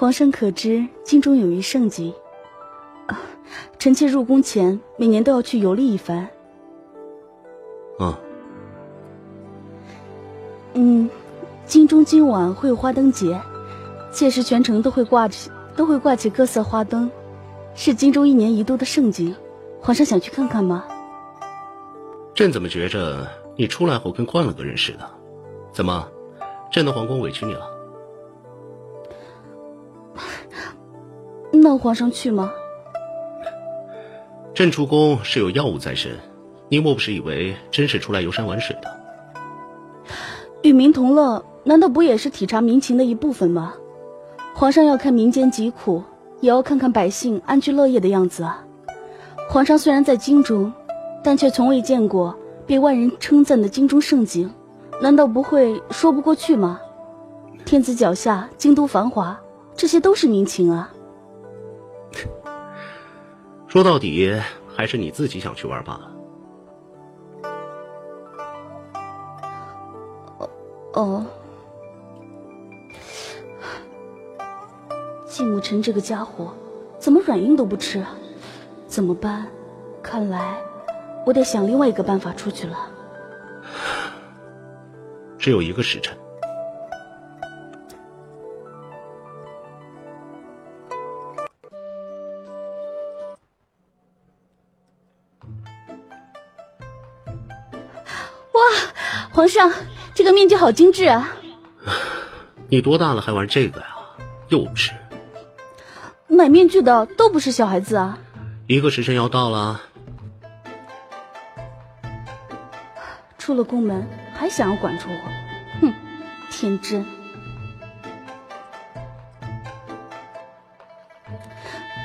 皇上可知京中有一盛景？啊，臣妾入宫前每年都要去游历一番。嗯。嗯，京中今晚会有花灯节，届时全城都会挂起都会挂起各色花灯，是京中一年一度的盛景。皇上想去看看吗？朕怎么觉着你出来后跟换了个人似的？怎么，朕的皇宫委屈你了？那皇上去吗？朕出宫是有要务在身，你莫不是以为真是出来游山玩水的？与民同乐，难道不也是体察民情的一部分吗？皇上要看民间疾苦，也要看看百姓安居乐业的样子啊！皇上虽然在京中，但却从未见过被万人称赞的京中盛景，难道不会说不过去吗？天子脚下，京都繁华，这些都是民情啊！说到底，还是你自己想去玩罢了。哦，季慕辰这个家伙，怎么软硬都不吃啊？怎么办？看来我得想另外一个办法出去了。只有一个时辰。皇上，这个面具好精致啊！你多大了还玩这个呀？幼稚！买面具的都不是小孩子啊！一个时辰要到了，出了宫门还想要管住我，哼，天真！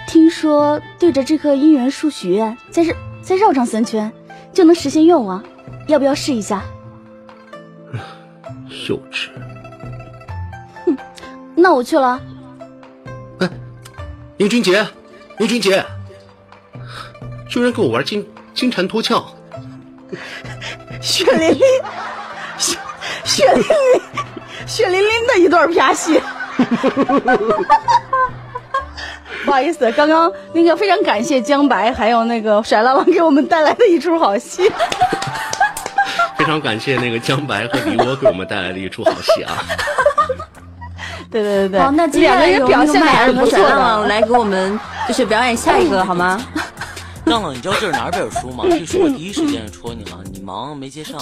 听说对着这棵姻缘树许愿，再绕再绕上三圈，就能实现愿望，要不要试一下？幼稚！哼，那我去了。哎，宁君姐，宁君杰，居然跟我玩金金蝉脱壳！血淋淋，血血淋淋，血淋淋的一段啪戏。不好意思，刚刚那个非常感谢江白还有那个甩拉郎给我们带来的一出好戏。非常感谢那个江白和李窝给我们带来的一出好戏啊！对对对对，好，那两个人表现的还是不错的，来给我们就是表演下一个好吗？浪浪，你知道这是哪本书吗？这是我第一时间戳你了，你忙没接上。